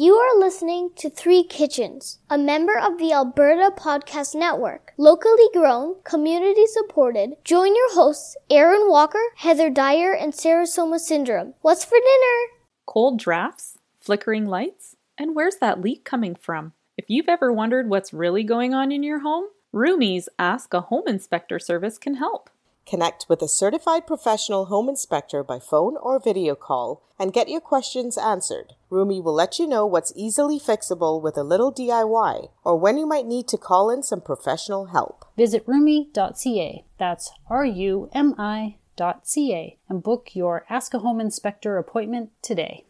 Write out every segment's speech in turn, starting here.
You are listening to Three Kitchens, a member of the Alberta Podcast Network. Locally grown, community supported. Join your hosts, Aaron Walker, Heather Dyer, and Sarah Somasundaram. What's for dinner? Cold drafts, flickering lights, and where's that leak coming from? If you've ever wondered what's really going on in your home, Rumi's Ask a Home Inspector service can help. Connect with a certified professional home inspector by phone or video call and get your questions answered. Rumi will let you know what's easily fixable with a little DIY or when you might need to call in some professional help. Visit rumi.ca. That's R U M I.ca and book your Ask a Home Inspector appointment today.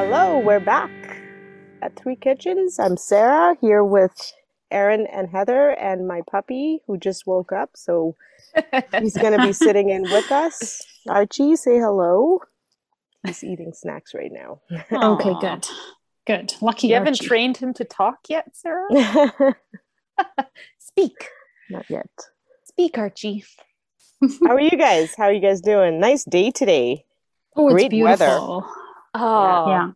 Hello, we're back at Three Kitchens. I'm Sarah here with Aaron and Heather and my puppy who just woke up. So he's going to be sitting in with us. Archie, say hello. He's eating snacks right now. Okay, good. Good. Lucky You haven't trained him to talk yet, Sarah? Speak. Not yet. Speak, Archie. How are you guys? How are you guys doing? Nice day today. oh, it's great weather. Beautiful. Oh, Yeah.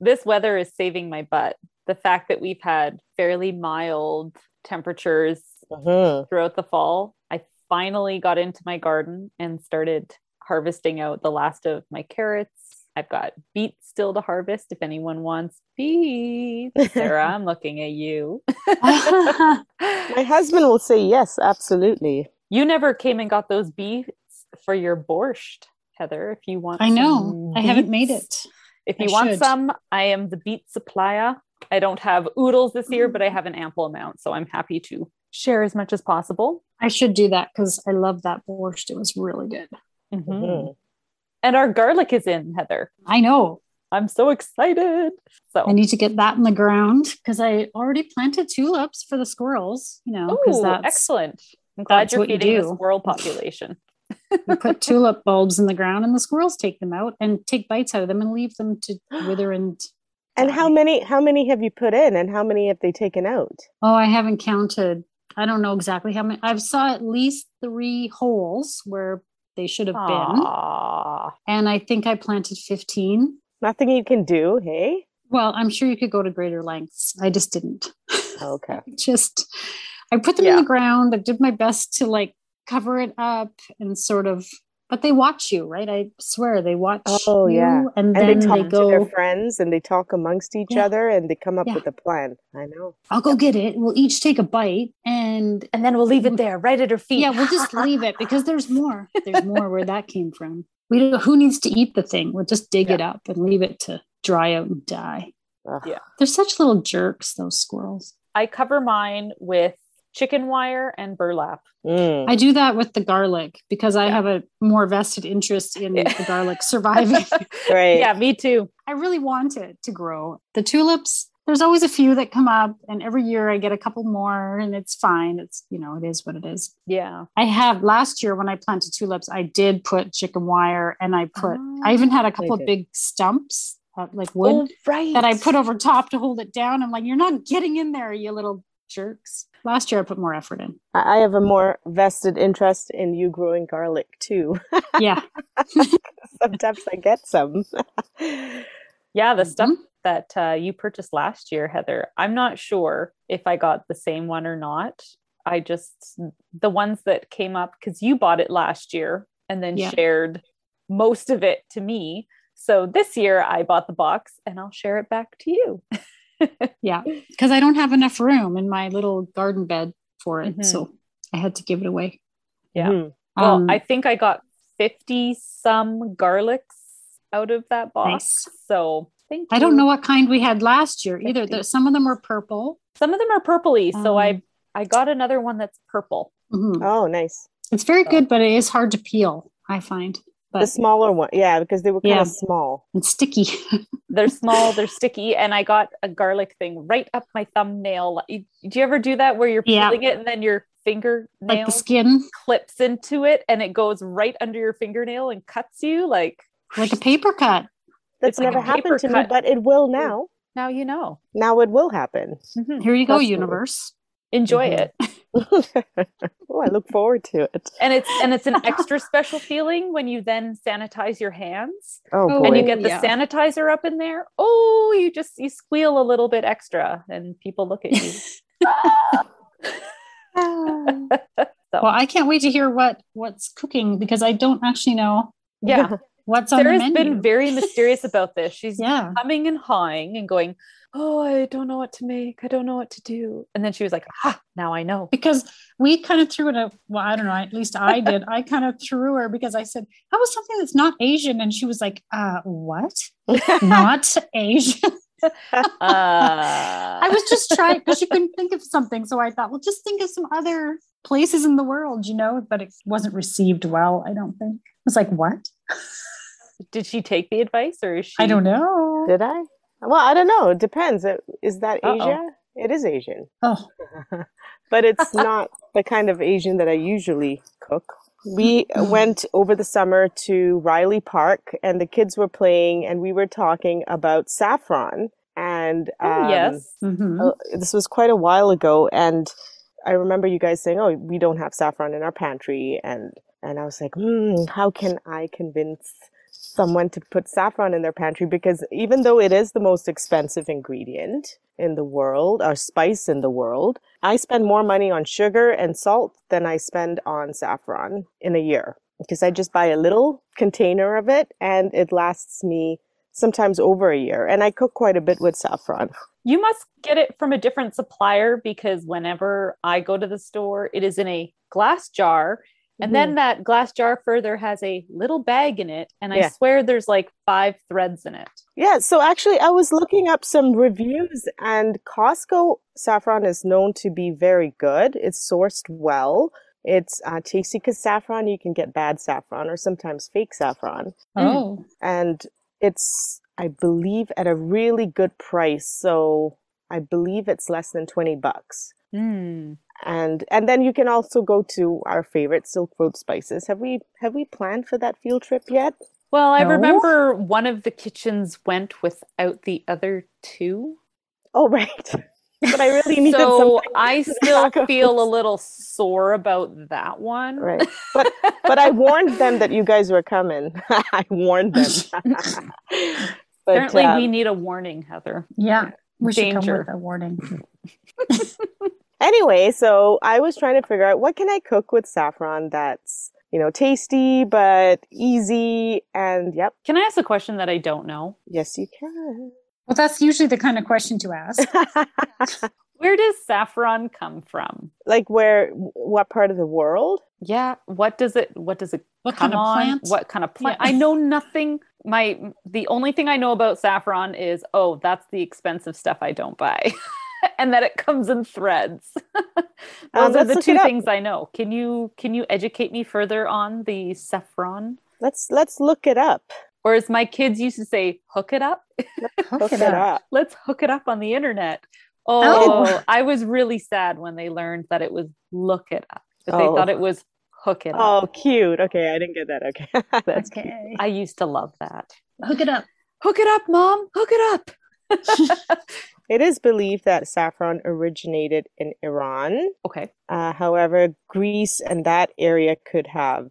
this weather is saving my butt. The fact that we've had fairly mild temperatures Mhm. throughout the fall, I finally got into my garden and started harvesting out the last of my carrots. I've got beets still to harvest if anyone wants beets. Sarah, I'm looking at you. My husband will say yes, absolutely. you never came and got those beets for your borscht, Heather. If you want, I know. some I haven't made it. If I you want should. some, I am the beet supplier. I don't have oodles this year, but I have an ample amount, so I'm happy to share as much as possible. I should do that because I love that borscht. It was really good. Mhm. Mhm. And our garlic is in, Heather. I know. I'm so excited. So, I need to get that in the ground because I already planted tulips for the squirrels. You know, oh, excellent. I'm glad you're what you feeding the squirrel population. We put tulip bulbs in the ground and the squirrels take them out and take bites out of them and leave them to wither and And how many how many have you put in and how many have they taken out? oh i haven't counted i don't know exactly how many i've saw at least three holes where they should have been Aw. and i think i planted 15 Nothing you can do, hey? well i'm sure you could go to greater lengths i just didn't Okay. just i put them Yeah. in the ground i did my best to like cover it up and sort of but they watch you right i swear they watch Oh, you yeah. and And then they they, talk to go their friends and they talk amongst each Yeah. other and they come up Yeah. with a plan. I know. I'll go get it. We'll each take a bite and And then we'll leave it there, right at her feet. yeah, we'll just leave it because there's more. There's more where that came from. We don't know who needs to eat the thing. We'll just dig it up and leave it to dry out and die. Ugh. Yeah. They're such little jerks, those squirrels. I cover mine with chicken wire and burlap. Mm. I do that with the garlic because I Yeah. have a more vested interest in the garlic surviving. Right. yeah, me too. I really want it to grow. The tulips, there's always a few that come up, and every year I get a couple more, and it's fine. It's, you know, it is what it is. Yeah. I have last year when I planted tulips, I did put chicken wire and I put, I even had a couple of big stumps, uh, like wood, Oh, right. that I put over top to hold it down. I'm like, you're not getting in there, you little jerks. Last year I put more effort in. I I have a more vested interest in you growing garlic too. Yeah. Sometimes I get some. Yeah, the stuff Mhm. that uh, you purchased last year, Heather. I'm not sure if I got the same one or not. I just the ones that came up because you bought it last year and then Yeah. shared most of it to me. So this year I bought the box and I'll share it back to you. Yeah. Because I don't have enough room in my little garden bed for it. Mhm. So I had to give it away. Yeah. Mhm. Well, Um, I think I got 50 some garlics out of that box. Nice. So thank I don't know what kind we had last year either. Fifty. The- Some of them were purple. Some of them are purpley. So I Um, I got another one that's purple. Mhm. Oh, nice. It's very So- good, but it is hard to peel, I find. The smaller one. Yeah, because they were kind Yeah. of small. and sticky. They're small, they're sticky, and I got a garlic thing right up my thumbnail. Do you ever do that where you're Yeah. it and then your fingernail like the skin, clips into it and it goes right under your fingernail and cuts you? Like, like a paper cut. That's It's like never a happened to me, but it will now. now you know. Now it will happen. Mhm. Here you go, Trust me. universe. Enjoy Mhm. it. oh, I look forward to it. And it's and it's an extra special feeling when you then sanitize your hands Oh, boy. and you get the yeah. sanitizer up in there. Oh, you just you squeal a little bit extra and people look at you. Ah. Well, I can't wait to hear what what's cooking because I don't actually know yeah. what's on Sarah's the menu. been very mysterious about this. She's yeah. humming and hawing and going, Oh, I don't know what to make. I don't know what to do. And then she was like, Ah, now I know. because we kind of threw it a well i don't know at least i did. I kind of threw her because i said how was something that's not asian. And she was like uh what? Not asian? Uh, i was just trying because she couldn't think of something. So i thought well just think of some other places in the world you know? But it wasn't received well i don't think. I was like what? Did she take the advice or is she i don't know. Did I? Well, I don't know. It depends. Uh, Is that Uh-oh. Asia? It is Asian, oh but it's not the kind of Asian that I usually cook. We went over the summer to Riley Park, and the kids were playing, and we were talking about saffron. And Oh, um, yes. mhm. uh, this was quite a while ago, and I remember you guys saying, "Oh, we don't have saffron in our pantry," and and I was like, "Hmm, how can I convince someone to put saffron in their pantry?" Because even though it is the most expensive ingredient in the world, or spice in the world, I spend more money on sugar and salt than I spend on saffron in a year because I just buy a little container of it, and it lasts me sometimes over a year, and I cook quite a bit with saffron. You must get it from a different supplier because whenever I go to the store, it is in a glass jar. And then that glass jar further has a little bag in it. And I Yeah. swear there's like five threads in it. Yeah, so actually, I was looking up some reviews, and Costco saffron is known to be very good. It's sourced well. It's uh, tasty because saffron, you can get bad saffron or sometimes fake saffron. oh And it's, I believe, at a really good price. So I believe it's less than 20 bucks. Hmm. And and then you can also go to our favorite Silk Road Spices. Have we have we planned for that field trip yet? Well, I No. remember one of the kitchens went without the other two. Oh, right. But I really needed So I still taco. feel a little sore about that one. Right. But but I warned them that you guys were coming. I warned them. but Apparently, uh, we need a warning, Heather. yeah we should come Danger. with a warning anyway, so I was trying to figure out what can I cook with saffron that's you know tasty but easy and yep, Can I ask a question that I don't know? yes you can. well that's usually the kind of question to ask Where does saffron come from? like where what part of the world? Yeah, what does it what does it what come kind of on? plant What kind of plant? Yeah. I know nothing. My the only thing I know about saffron is oh, that's the expensive stuff I don't buy. and that it comes in threads. Um, Those are the two things I know. Can you can you educate me further on the saffron? Let's let's look it up. Or as my kids used to say, hook it up. Hook Look it it up. up. Let's hook it up on the internet. Oh. Oh, I was really sad when they learned that it was look it up. That Oh. they thought it was hook it up. Oh, cute. Okay, I didn't get that. Okay, that's cute. okay I used to love that. hook it up Hook it up, mom. Hook it up. It is believed that saffron originated in Iran. Okay. Uh, however, Greece and that area could have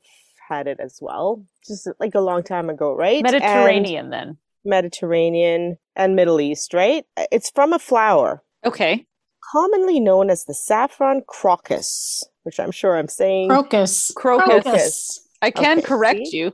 had it as well, just like a long time ago, right? And Mediterranean then. Mediterranean and Middle East, right? It's from a flower Okay. commonly known as the saffron crocus, which I'm sure I'm saying. crocus Crocus. Crocus. I can Okay, correct see? you.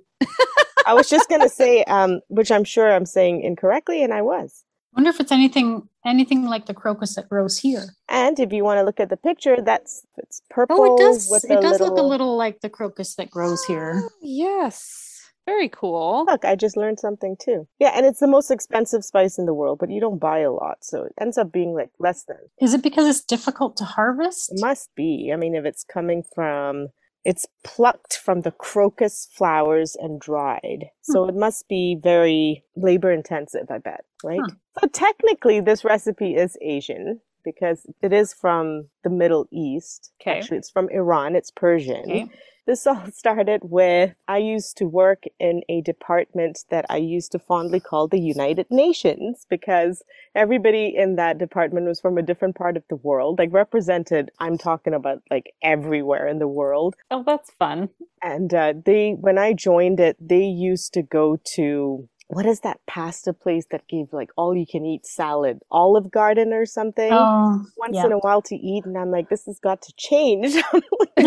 I was just gonna say, um, which I'm sure I'm saying incorrectly, and I was. wonder if it's anything anything like the crocus that grows here And if you want to look at the picture, that's it's purple oh it does with it does little. look a little like the crocus that grows here Oh, yes. Very cool. Look, I just learned something too. Yeah, and it's the most expensive spice in the world, but you don't buy a lot, so it ends up being like less than. is it because it's difficult to harvest It must be. I mean, if it's coming from, it's plucked from the crocus flowers and dried. So hmm. it must be very labor intensive, I bet, right? Huh. So technically, this recipe is Asian because it is from the Middle East. Okay. Actually, it's from Iran. It's Persian. Okay. This all started with I used to work in a department that I used to fondly call the United Nations because everybody in that department was from a different part of the world, like represented. I'm talking about like everywhere in the world. Oh, that's fun. And uh, they, when I joined it, they used to go to what is that pasta place that gave like all you can eat salad, Olive Garden or something? Oh, once yeah. in a while to eat, and I'm like, this has got to change.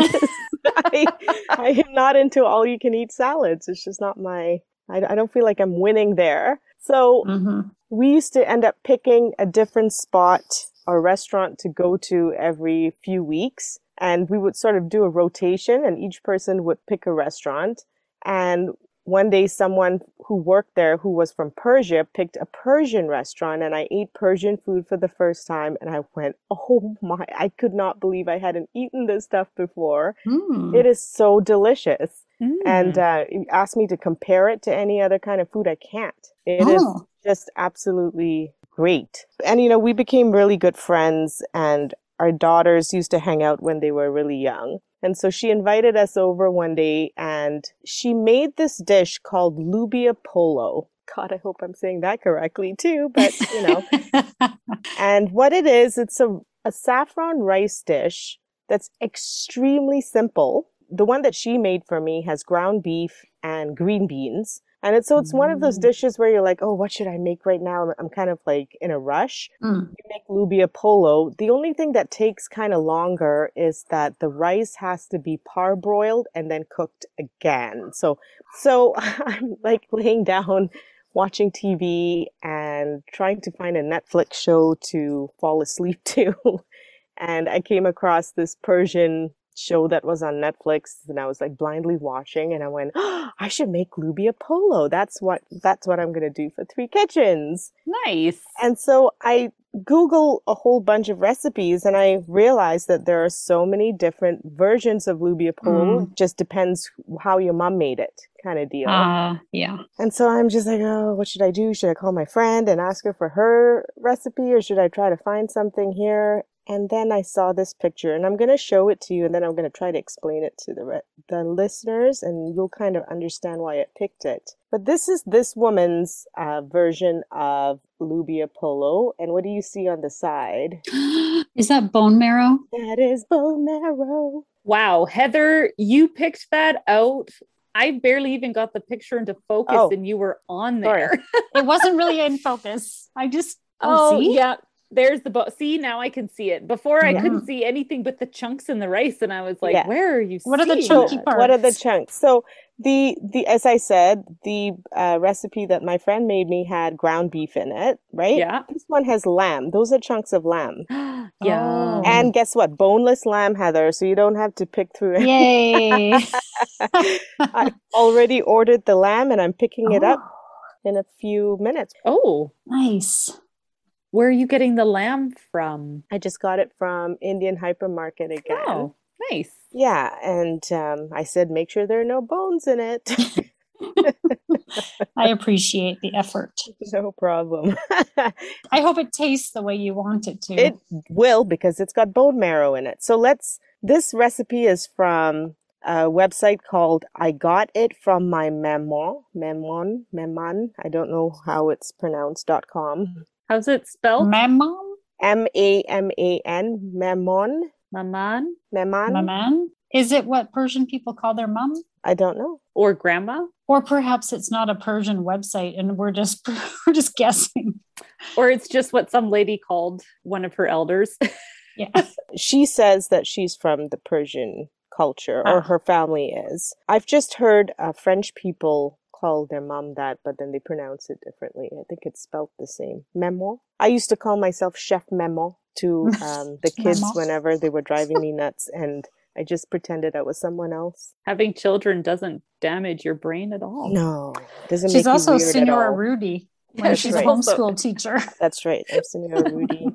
I, I am not into all you can eat salads. It's just not my. I, I don't feel like I'm winning there. So Mhm. we used to end up picking a different spot or restaurant to go to every few weeks, and we would sort of do a rotation, and each person would pick a restaurant. And one day someone who worked there who was from Persia picked a Persian restaurant and I ate Persian food for the first time and I went, "Oh my, I could not believe I hadn't eaten this stuff before. Mm. It is so delicious." And Mm. uh asked me to compare it to any other kind of food, I can't. It is Oh. just absolutely great. And you know, we became really good friends and our daughters used to hang out when they were really young. And so she invited us over one day and she made this dish called lubia polo. God, I hope I'm saying that correctly too, but you know. and what it is, it's a, a saffron rice dish that's extremely simple. The one that she made for me has ground beef and green beans. And it's so it's one of those Mm. dishes where you're like, oh, what should I make right now? I'm, I'm kind of like in a rush Mm. you make lubia polo, the only thing that takes kind of longer is that the rice has to be parboiled and then cooked again. So, so I'm like laying down, watching TV and trying to find a Netflix show to fall asleep to. and I came across this Persian show that was on Netflix and I was like blindly watching and I went, oh, I should make lubia polo. That's what, that's what I'm going to do for three kitchens. nice. And so I Google a whole bunch of recipes and I realized that there are so many different versions of lubia polo. It just depends how your mom made it kind of deal. Ah, yeah. and so I'm just like, oh, what should I do? Should I call my friend and ask her for her recipe or should I try to find something here? And then I saw this picture and I'm going to show it to you and then I'm going to try to explain it to the re- the listeners and you'll kind of understand why I picked it. But this is this woman's uh, version of lubia polo and what do you see on the side? Is that bone marrow? That is bone marrow. Wow, Heather, you picked that out. I barely even got the picture into focus, Oh. and you were on there. It wasn't really in focus. I just Oh, see? yeah. There's the boat. See, now I can see it. Before I Yeah. couldn't see anything but the chunks in the rice, and I was like, Yeah. "Where are you? What are the chunky that?" parts? What are the chunks? So the the as I said, the uh, recipe that my friend made me had ground beef in it, right? Yeah. This one has lamb. Those are chunks of lamb. yeah. Oh. And guess what? Boneless lamb, Heather. So you don't have to pick through it. Yay. I already ordered the lamb and I'm picking it up in a few minutes. Oh, nice. Where are you getting the lamb from? I just got it from Indian hypermarket again. Oh, nice. Yeah, and um, I said make sure there are no bones in it. I appreciate the effort. no problem. I hope it tastes the way you want it to. It will because it's got bone marrow in it. So let's. This recipe is from a website called I Got It From My Maman. Maman. Maman. I don't know how it's pronounced. dot com. How's it spelled? Maman. M A M A N. Mammon. Maman Maman. Maman? Is it what Persian people call their mom? I don't know. or grandma? Or perhaps it's not a Persian website and we're just we're just guessing. Or it's just what some lady called one of her elders. Yeah. She says that she's from the Persian culture, or Ah. her family is. I've just heard uh, French people call their mom that, but then they pronounce it differently. I think it's spelled the same. Memo. I used to call myself Chef Memo to um, the kids Maman. whenever they were driving me nuts, and I just pretended I was someone else. Having children doesn't damage your brain at all. No, doesn't She's make also you weird at Senora all. Rudy when That's she's right. a homeschool teacher. That's right. I'm Senora Rudy.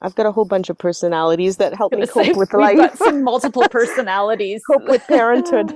I've got a whole bunch of personalities that help me Gonna say, cope with we've life. got some multiple personalities. cope with parenthood.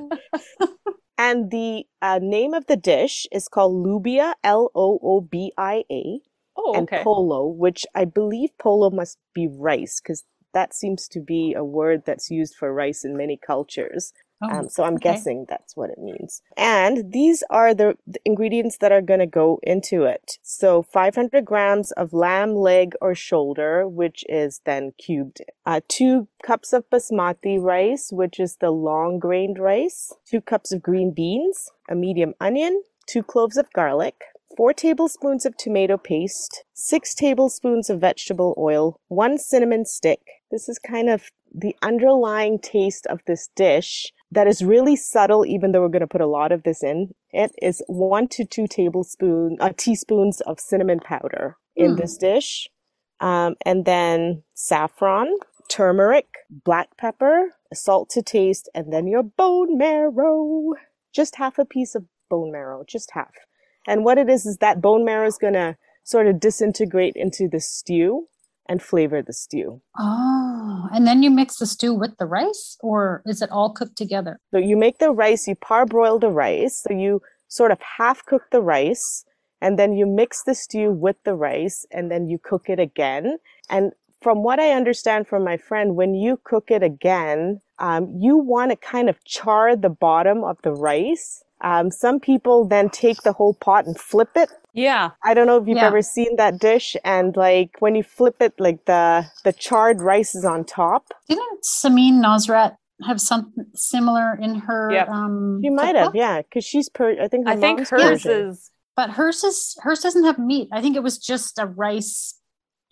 And the uh, name of the dish is called lubia, L O O B I A. Oh, and okay. polo, which I believe polo must be rice because that seems to be a word that's used for rice in many cultures. Oh, Um, so I'm okay. guessing that's what it means. And these are the, the ingredients that are going to go into it. So 500 grams of lamb leg or shoulder, which is then cubed. Uh, two cups of basmati rice, which is the long grained rice. Two cups of green beans, a medium onion, two cloves of garlic. Four tablespoons of tomato paste, six tablespoons of vegetable oil, one cinnamon stick. This is kind of the underlying taste of this dish that is really subtle, even though we're going to put a lot of this in. It is one to two tablespoons, uh, teaspoons of cinnamon powder in Hmm. this dish, um, and then saffron, turmeric, black pepper, salt to taste, and then your bone marrow. Just half a piece of bone marrow, just half. And what it is is that bone marrow is going to sort of disintegrate into the stew and flavor the stew. Oh, and then you mix the stew with the rice, or is it all cooked together? So you make the rice, you parboil the rice. So you sort of half cook the rice and then you mix the stew with the rice and then you cook it again. And from what I understand from my friend, when you cook it again, um, you want to kind of char the bottom of the rice. Um, some people then take the whole pot and flip it Yeah. I don't know if you've Yeah. ever seen that dish and like when you flip it like the the charred rice is on top. Didn't Samin Nosrat have something similar in her? Yep. Um, You might have, yeah, cuz she's per I think her I think hers Persian. is But hers is hers doesn't have meat. I think it was just a rice,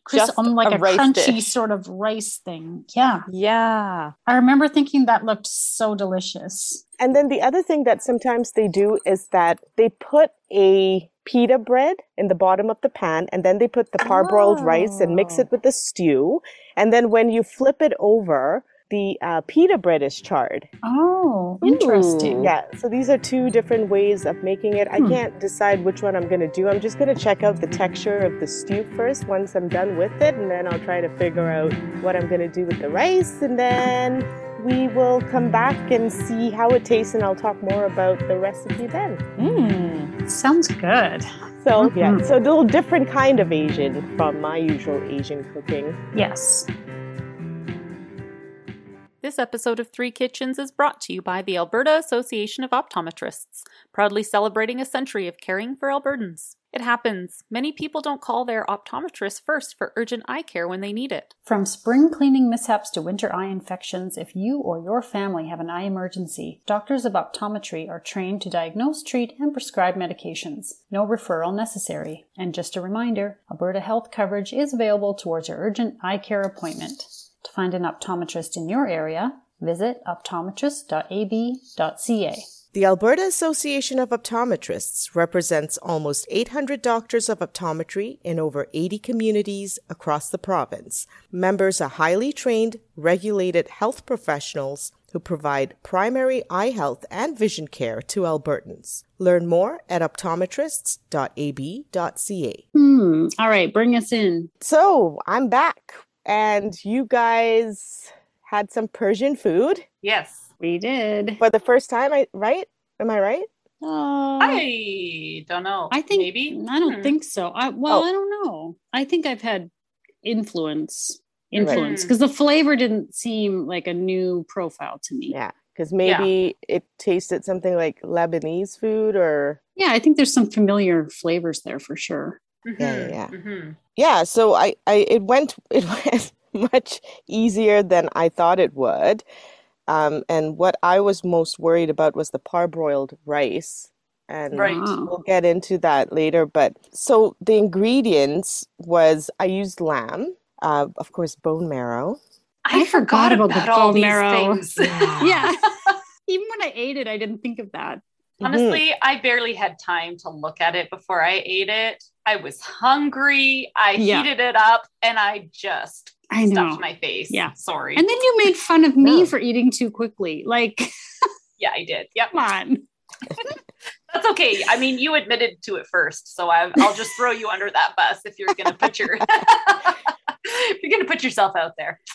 cris- Just um, like a a, crunchy dish. sort of rice thing. Yeah, yeah. I remember thinking that looked so delicious. And then the other thing that sometimes they do is that they put a pita bread in the bottom of the pan and then they put the parboiled rice and mix Oh. it with the stew. And then when you flip it over, the uh, pita bread is charred. Oh, interesting. Yeah, so these are two different ways of making it. I Hmm. can't decide which one I'm going to do. I'm just going to check out the texture of the stew first once I'm done with it, and then I'll try to figure out what I'm going to do with the rice, and then we will come back and see how it tastes, and I'll talk more about the recipe then. Mm. Sounds good. So, yeah, Mhm. so a little different kind of Asian from my usual Asian cooking. Yes. This episode of Three Kitchens is brought to you by the Alberta Association of Optometrists, proudly celebrating a century of caring for Albertans. It happens. Many people don't call their optometrist first for urgent eye care when they need it. From spring cleaning mishaps to winter eye infections, if you or your family have an eye emergency, doctors of optometry are trained to diagnose, treat, and prescribe medications. No referral necessary. And just a reminder Alberta health coverage is available towards your urgent eye care appointment. To find an optometrist in your area, visit optometrist.ab.ca. The Alberta Association of Optometrists represents almost 800 doctors of optometry in over 80 communities across the province. Members are highly trained, regulated health professionals who provide primary eye health and vision care to Albertans. Learn more at optometrists.ab.ca. Hmm. All right, bring us in. So, I'm back, and you guys had some Persian food Yes. We did. for the first time, I right? Am I right? Uh, I don't know. I think maybe. I don't Hmm. think so. I well, Oh. I don't know. I think I've had influence influence because the flavor didn't seem like a new profile to me. Yeah, because maybe it tasted something like Lebanese food or Yeah, I think there's some familiar flavors there for sure. Yeah, yeah, yeah. mhm. yeah. So I, I it went it went much easier than I thought it would. Um, and what I was most worried about was the parboiled rice. And Right. We'll get into that later. But so the ingredients was I used lamb, uh, of course, bone marrow. I forgot about the all bone these marrow. things. Yeah. Even when I ate it, I didn't think of that. Mhm. Honestly, I barely had time to look at it before I ate it. I was hungry. I Yeah. heated it up and I just I know. stuffed my face. Yeah. Sorry. And then you made fun of me No. for eating too quickly. Like, yeah, I did. Yep. come on. That's okay. I mean, you admitted to it first, so I, I'll just throw you under that bus if you're gonna put your if you're gonna put yourself out there.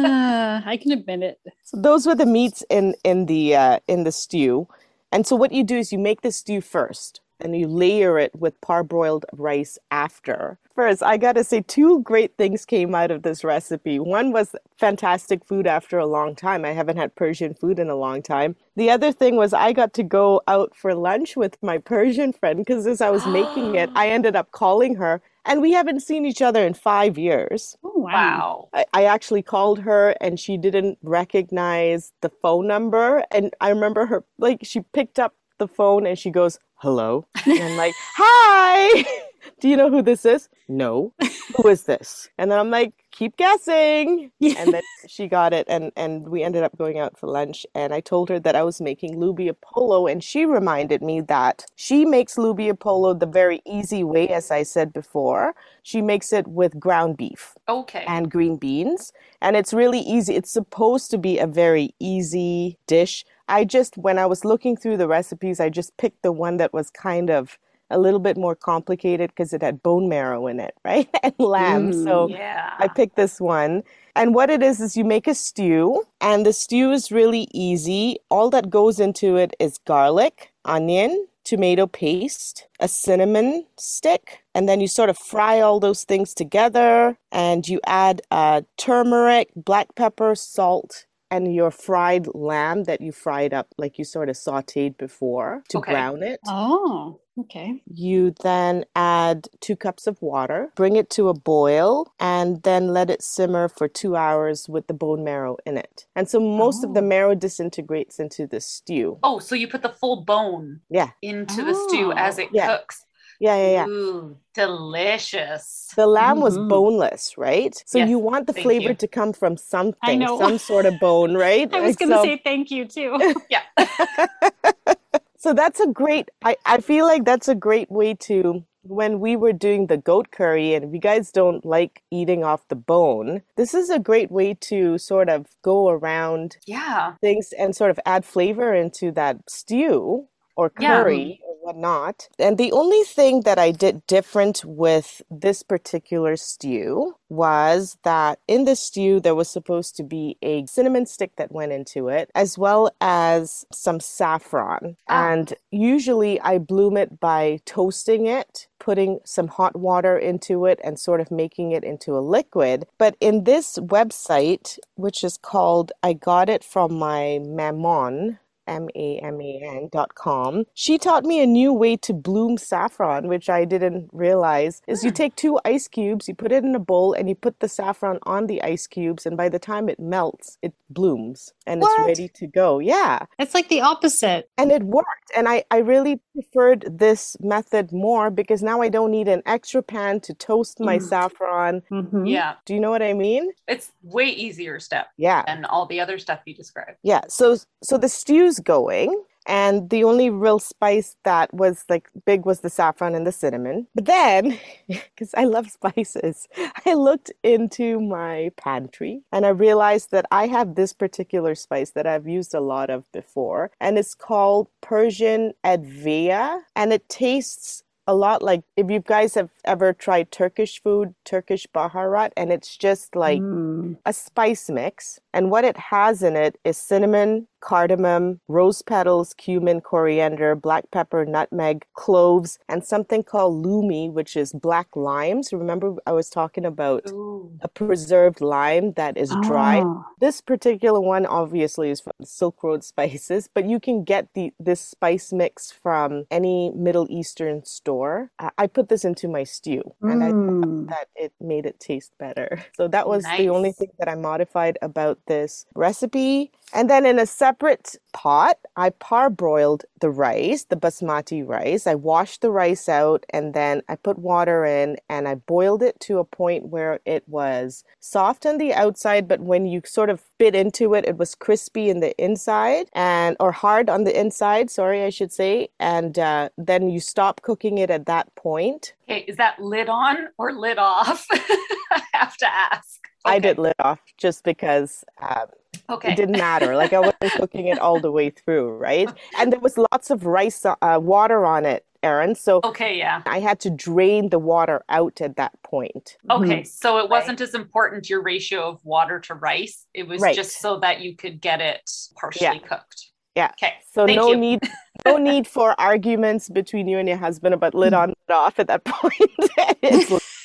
Uh, I can admit it. So those were the meats in in the uh, in the stew. And so what you do is you make the stew first. And you layer it with parboiled rice after. First, I got to say, two great things came out of this recipe. One was fantastic food after a long time. I haven't had Persian food in a long time. The other thing was I got to go out for lunch with my Persian friend because as I was making it, I ended up calling her and we haven't seen each other in five years. Oh, wow. Wow. I, I actually called her and she didn't recognize the phone number. And I remember her, like, she picked up the phone and she goes, Hello. And I'm like, Hi. Do you know who this is? No. Who is this? And then I'm like, keep guessing. And then she got it and, and we ended up going out for lunch. And I told her that I was making lubia polo and she reminded me that she makes lubia polo the very easy way, as I said before. She makes it with ground beef Okay. and green beans. And it's really easy. It's supposed to be a very easy dish. I just, when I was looking through the recipes, I just picked the one that was kind of a little bit more complicated because it had bone marrow in it, right? and lamb. Mm, so yeah. I picked this one. And what it is, is you make a stew, and the stew is really easy. All that goes into it is garlic, onion, tomato paste, a cinnamon stick, and then you sort of fry all those things together. And you add uh, turmeric, black pepper, salt, and your fried lamb that you fried up, like you sort of sauteed before to Okay. brown it. Oh, okay. You then add two cups of water, bring it to a boil, and then let it simmer for two hours with the bone marrow in it. And so most of the Oh. marrow disintegrates into the stew. Oh, so you put the full bone Yeah, into the stew oh. as it Yeah. cooks. Yeah, yeah, yeah. Ooh, delicious. The lamb was Mhm. boneless, right? So Yes, you want the flavor you. to come from something, know. some sort of bone, right? I was Like, going to so- say thank you too. Yeah. So that's a great, I, I feel like that's a great way to, when we were doing the goat curry, and if you guys don't like eating off the bone, this is a great way to sort of go around yeah. things and sort of add flavor into that stew or Yeah. curry or whatnot. And the only thing that I did different with this particular stew was that in the stew there was supposed to be a cinnamon stick that went into it, as well as some saffron. Ah. And usually I bloom it by toasting it. Putting some hot water into it and sort of making it into a liquid. But in this website, which is called I Got It From My Maman, M-A-M-A-N dot com. She taught me a new way to bloom saffron, which I didn't realize. Is you take two ice cubes, you put it in a bowl, and you put the saffron on the ice cubes, and by the time it melts, it blooms and What? it's ready to go. Yeah. It's like the opposite. And it worked. And I, I really preferred this method more because now I don't need an extra pan to toast my Mm. saffron. Mhm. Yeah. Do you know what I mean? It's way easier step Yeah. than all the other stuff you described. Yeah, so so the stew's going, and the only real spice that was like big was the saffron and the cinnamon. But then, because I love spices, I looked into my pantry and I realized that I have this particular spice that I've used a lot of before, and it's called Persian Advia, and it tastes a lot like if you guys have ever tried Turkish food, Turkish baharat, and it's just like Mm. a spice mix. And what it has in it is cinnamon, cardamom, rose petals, cumin, coriander, black pepper, nutmeg, cloves, and something called lumi, which is black limes. Remember, I was talking about Ooh. a preserved lime that is dry. Ah. This particular one obviously is from Silk Road Spices, but you can get the this spice mix from any Middle Eastern store. I, I put this into my stew, and I Mm. that it made it taste better. So that was the only thing that I modified about this recipe. And then in a separate pot, I parboiled the rice, the basmati rice. I washed the rice out and then I put water in and I boiled it to a point where it was soft on the outside, but when you sort of bit into it, it was crispy in the inside and or hard on the inside, sorry, I should say. And uh, then you stop cooking it at that point. Okay, is that lid on or lid off? I have to ask. I did lid off just because um, Okay. it didn't matter. Like I wasn't cooking it all the way through, right? And there was lots of rice, uh, water on it, Erin. So Okay, yeah. I had to drain the water out at that point. Okay, so it wasn't as important your ratio of water to rice. It was Right. just so that you could get it partially cooked. Yeah. Okay. So Thank no you. need, no need for arguments between you and your husband about lid on, lid off at that point.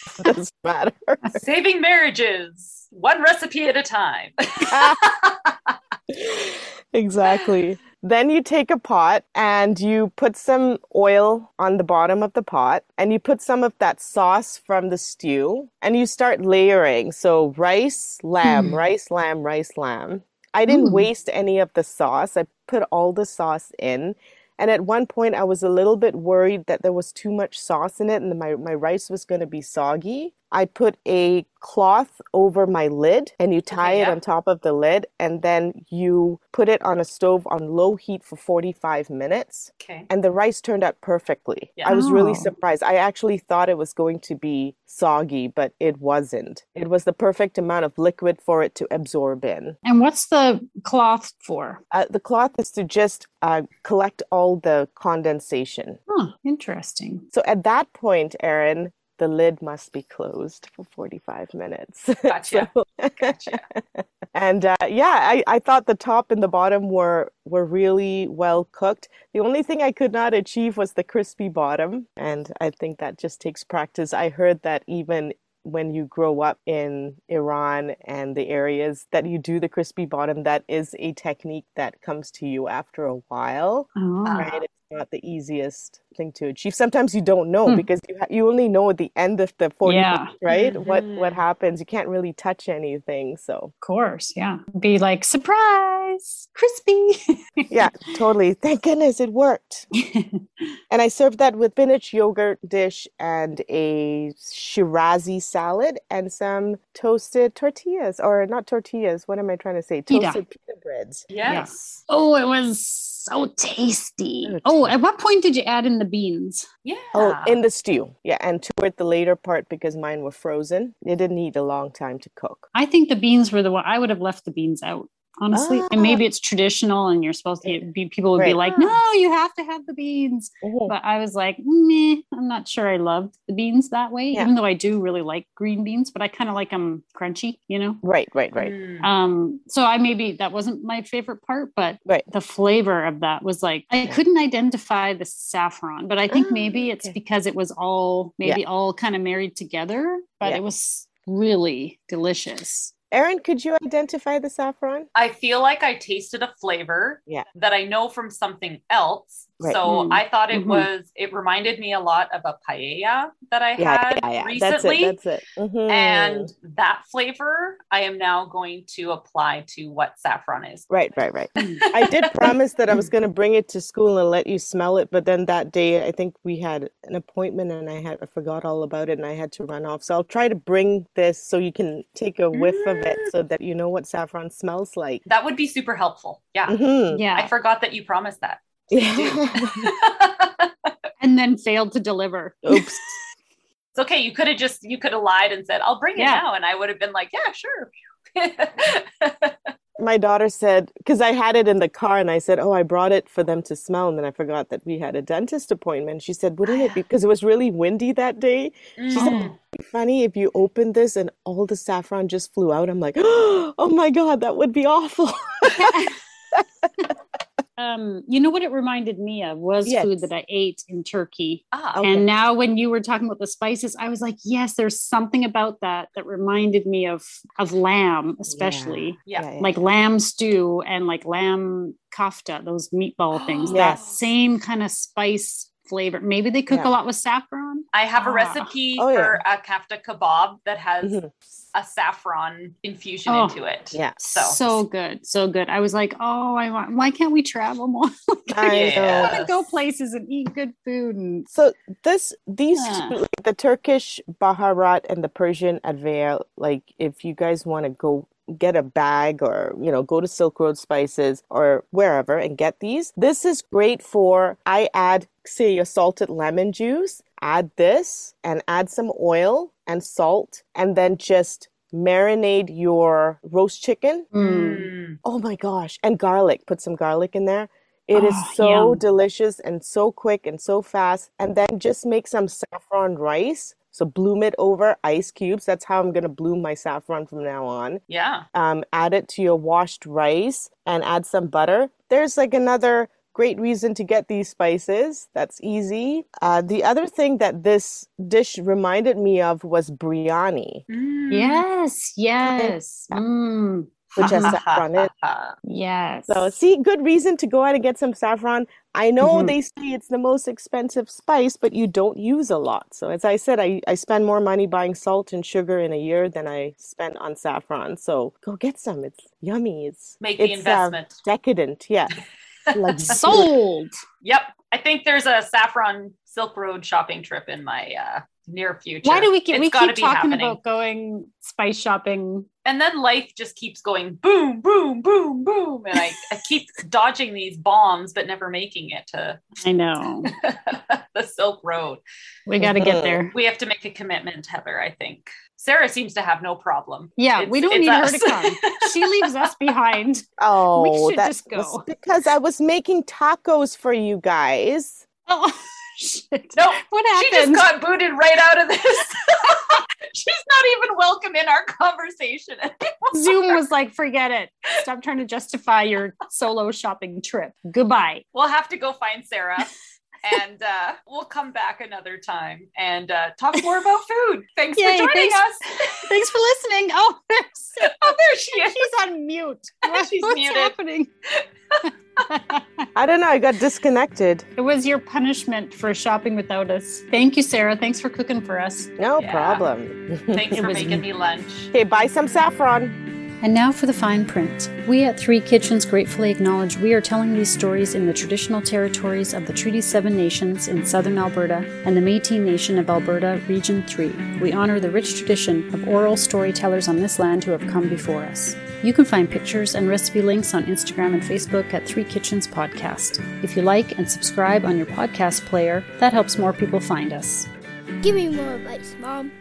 doesn't matter. Saving marriages, one recipe at a time. exactly. Then you take a pot and you put some oil on the bottom of the pot and you put some of that sauce from the stew and you start layering. So rice, lamb, Mm. rice, lamb, rice, lamb. I didn't Mm. waste any of the sauce. I put all the sauce in. And at one point, I was a little bit worried that there was too much sauce in it and my, my rice was going to be soggy. I put a cloth over my lid and you tie Okay, it on top of the lid and then you put it on a stove on low heat for 45 minutes. okay. And the rice turned out perfectly. Yeah. I was really Oh. surprised. I actually thought it was going to be soggy, but it wasn't. It was the perfect amount of liquid for it to absorb in. And what's the cloth for? Uh, the cloth is to just uh, collect all the condensation. Huh, interesting. So at that point, Erin, the lid must be closed for 45 minutes. Gotcha. So- Gotcha. and uh, yeah, I, I thought the top and the bottom were were really well cooked. The only thing I could not achieve was the crispy bottom, and I think that just takes practice. I heard that even when you grow up in Iran and the areas that you do the crispy bottom, that is a technique that comes to you after a while. Oh. Right? It's not the easiest thing to achieve. Sometimes you don't know Hmm. because you ha- you only know at the end of the 40 Yeah. minutes, right? What what Mhm. happens. You can't really touch anything. So Of course, yeah. Be like, surprise, crispy. yeah, totally. Thank goodness it worked. And I served that with spinach yogurt dish and a Shirazi salad and some toasted tortillas, or not tortillas. What am I trying to say? Toasted pita breads. Yes. oh, it was so tasty. So Oh, at what point did you add in the beans? Yeah. Oh, in the stew. Yeah, and toward the later part because mine were frozen. It didn't need a long time to cook. I think the beans were the one I would have left the beans out. Honestly, and maybe Ah. it's traditional, and you're supposed to be. People would be like, "No, you have to have the beans." Mhm. But I was like, "Meh, I'm not sure I loved the beans that way." Yeah. Even though I do really like green beans, but I kind of like them crunchy, you know. Right, right, right. Mm. Um, so I maybe that wasn't my favorite part, but Right. the flavor of that was like I couldn't identify the saffron, but I think Ah, maybe it's okay. because it was all maybe all kind of married together, but Yeah. it was really delicious. Erin, could you identify the saffron? I feel like I tasted a flavor Yeah. that I know from something else. Right. So Mm. I thought it Mhm. was, it reminded me a lot of a paella that I Yeah, had yeah, yeah. recently. That's it. That's it. Mhm. And that flavor I am now going to apply to what saffron is. right, right, right. I did promise that I was going to bring it to school and let you smell it, but then that day I think we had an appointment and I had I forgot all about it and I had to run off. So I'll try to bring this so you can take a whiff of it so that you know what saffron smells like. That would be super helpful. Yeah. Mhm. Yeah. I forgot that you promised that. Yeah. and then failed to deliver. Oops. It's okay. You could have just you could have lied and said, "I'll bring it Yeah. now," and I would have been like, "Yeah, sure." My daughter said, because I had it in the car and I said, Oh, I brought it for them to smell. And then I forgot that we had a dentist appointment. She said, Wouldn't it be because it was really windy that day? She said, Mm. "It'd be funny if you opened this and all the saffron just flew out. I'm like, Oh my God, that would be awful. Um, you know what it reminded me of was Yes. food that I ate in Turkey. Ah, Okay. And now when you were talking about the spices, I was like, yes, there's something about that that reminded me of of lamb, especially. Yeah. Like lamb stew and like lamb kafta, those meatball things. That same kind of spice flavor. Maybe they cook Yeah. a lot with saffron. I have a Ah. recipe Oh, yeah. for a kafta kebab that has Mhm. a saffron infusion Oh. into it. Yeah. So, So good, so good. I was like, oh, I want. Why can't we travel more? I I want to go places and eat good food. And So this these Yeah. two, like the Turkish Baharat and the Persian Advia, like if you guys want to go get a bag or you know go to Silk Road Spices or wherever and get these, this is great for I add say your salted lemon juice, add this and add some oil and salt and then just marinate your roast chicken. Mm. Oh my gosh, and garlic, put some garlic in there. It is Oh, so yum. delicious and so quick and so fast. And then just make some saffron rice. So bloom it over ice cubes. That's how I'm going to bloom my saffron from now on. Yeah. Um, add it to your washed rice and add some butter. There's like another great reason to get these spices. That's easy. Uh, the other thing that this dish reminded me of was biryani, Mm. Yes, yes. Mm, which has saffron in it. yes. So, see, good reason to go out and get some saffron. I know Mhm. they say it's the most expensive spice, but you don't use a lot. So, as I said, I, I spend more money buying salt and sugar in a year than I spent on saffron. So, go get some. It's yummy. It's Make the it's, uh, investment. decadent. Yeah. Like Sold. Yep. I think there's a saffron Silk Road shopping trip in my uh, near future. Why do we keep It's we keep talking happening. about going spice shopping? And then life just keeps going boom, boom, boom, boom. And I, I keep dodging these bombs, but never making it to I know. the Silk Road. We got to get there. We have to make a commitment, Heather, I think. Sarah seems to have no problem. Yeah, It's- we don't it's need her to come. She leaves us behind. Oh, we should that just was go. because I was making tacos for you guys. Oh shit! No, what happened? she just got booted right out of this. She's not even welcome in our conversation anymore. Zoom was like, forget it. Stop trying to justify your solo shopping trip. Goodbye. We'll have to go find Sarah. And uh, we'll come back another time and uh, talk more about food. Thanks Yay, for joining thanks. us. Thanks for listening. Oh, there's, Oh, there she is. she's on mute. What- She's What's muted. happening? I don't know. I got disconnected. it was your punishment for shopping without us. Thank you, Sarah. Thanks for cooking for us. No Yeah. problem. Thanks It for making me lunch. okay, buy some saffron. And now for the fine print. We at Three Kitchens gratefully acknowledge we are telling these stories in the traditional territories of the Treaty 7 nations in southern Alberta and the Metis Nation of Alberta, Region 3. We honor the rich tradition of oral storytellers on this land who have come before us. You can find pictures and recipe links on Instagram and Facebook at Three Kitchens Podcast. If you like and subscribe on your podcast player, that helps more people find us. Give me more advice, Mom.